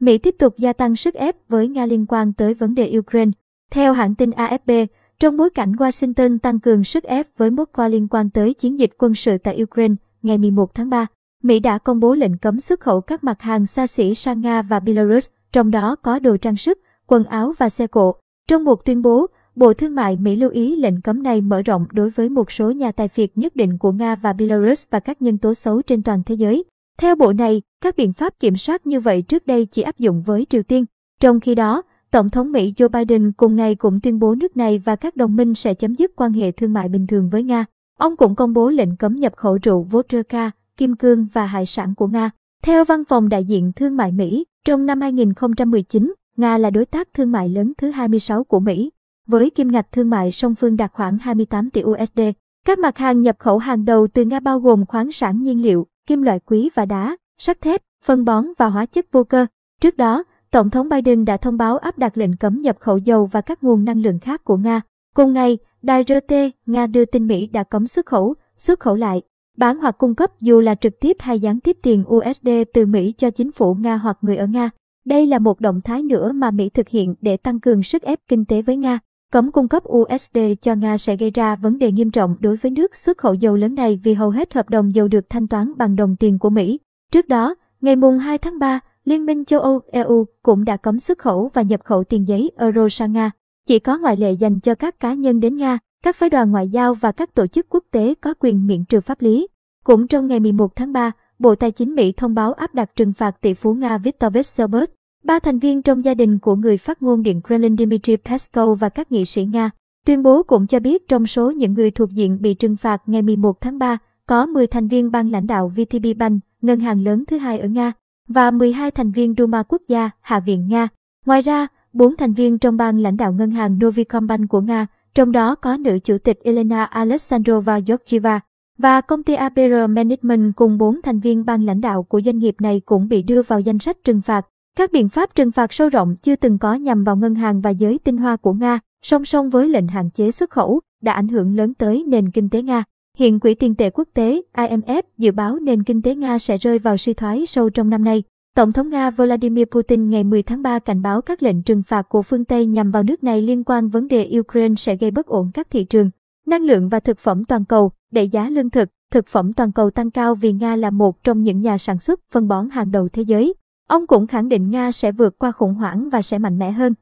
Mỹ tiếp tục gia tăng sức ép với Nga liên quan tới vấn đề Ukraine. Theo hãng tin AFP, trong bối cảnh Washington tăng cường sức ép với Moscow liên quan tới chiến dịch quân sự tại Ukraine, ngày 11 tháng 3, Mỹ đã công bố lệnh cấm xuất khẩu các mặt hàng xa xỉ sang Nga và Belarus, trong đó có đồ trang sức, quần áo và xe cộ. Trong một tuyên bố, Bộ Thương mại Mỹ lưu ý lệnh cấm này mở rộng đối với một số nhà tài phiệt nhất định của Nga và Belarus và các nhân tố xấu trên toàn thế giới. Theo bộ này, các biện pháp kiểm soát như vậy trước đây chỉ áp dụng với Triều Tiên. Trong khi đó, Tổng thống Mỹ Joe Biden cùng ngày cũng tuyên bố nước này và các đồng minh sẽ chấm dứt quan hệ thương mại bình thường với Nga. Ông cũng công bố lệnh cấm nhập khẩu rượu vodka, kim cương và hải sản của Nga. Theo văn phòng đại diện thương mại Mỹ, trong năm 2019, Nga là đối tác thương mại lớn thứ 26 của Mỹ, với kim ngạch thương mại song phương đạt khoảng 28 tỷ USD. Các mặt hàng nhập khẩu hàng đầu từ Nga bao gồm khoáng sản nhiên liệu, kim loại quý và đá, sắt thép, phân bón và hóa chất vô cơ. Trước đó, Tổng thống Biden đã thông báo áp đặt lệnh cấm nhập khẩu dầu và các nguồn năng lượng khác của Nga. Cùng ngày, đài RT, Nga đưa tin Mỹ đã cấm xuất khẩu, xuất khẩu lại, bán hoặc cung cấp dù là trực tiếp hay gián tiếp tiền USD từ Mỹ cho chính phủ Nga hoặc người ở Nga. Đây là một động thái nữa mà Mỹ thực hiện để tăng cường sức ép kinh tế với Nga. Cấm cung cấp USD cho Nga sẽ gây ra vấn đề nghiêm trọng đối với nước xuất khẩu dầu lớn này vì hầu hết hợp đồng dầu được thanh toán bằng đồng tiền của Mỹ. Trước đó, ngày mùng 2 tháng 3, Liên minh châu Âu EU cũng đã cấm xuất khẩu và nhập khẩu tiền giấy euro sang Nga. Chỉ có ngoại lệ dành cho các cá nhân đến Nga, các phái đoàn ngoại giao và các tổ chức quốc tế có quyền miễn trừ pháp lý. Cũng trong ngày 11 tháng 3, Bộ Tài chính Mỹ thông báo áp đặt trừng phạt tỷ phú Nga Viktor Vesselberg, ba thành viên trong gia đình của người phát ngôn Điện Kremlin Dmitry Peskov và các nghị sĩ Nga. Tuyên bố cũng cho biết trong số những người thuộc diện bị trừng phạt ngày 11 tháng 3, có 10 thành viên ban lãnh đạo VTB Bank, ngân hàng lớn thứ hai ở Nga, và 12 thành viên Duma quốc gia, Hạ viện Nga. Ngoài ra, 4 thành viên trong ban lãnh đạo ngân hàng Novikombank của Nga, trong đó có nữ chủ tịch Elena Alexandrova Georgieva, và công ty APR Management cùng 4 thành viên ban lãnh đạo của doanh nghiệp này cũng bị đưa vào danh sách trừng phạt. Các biện pháp trừng phạt sâu rộng chưa từng có nhằm vào ngân hàng và giới tinh hoa của Nga, song song với lệnh hạn chế xuất khẩu, đã ảnh hưởng lớn tới nền kinh tế Nga. Hiện Quỹ tiền tệ quốc tế IMF dự báo nền kinh tế Nga sẽ rơi vào suy thoái sâu trong năm nay. Tổng thống Nga Vladimir Putin ngày 10 tháng 3 cảnh báo các lệnh trừng phạt của phương Tây nhằm vào nước này liên quan vấn đề Ukraine sẽ gây bất ổn các thị trường, năng lượng và thực phẩm toàn cầu, đẩy giá lương thực, thực phẩm toàn cầu tăng cao vì Nga là một trong những nhà sản xuất phân bón hàng đầu thế giới. Ông cũng khẳng định Nga sẽ vượt qua khủng hoảng và sẽ mạnh mẽ hơn.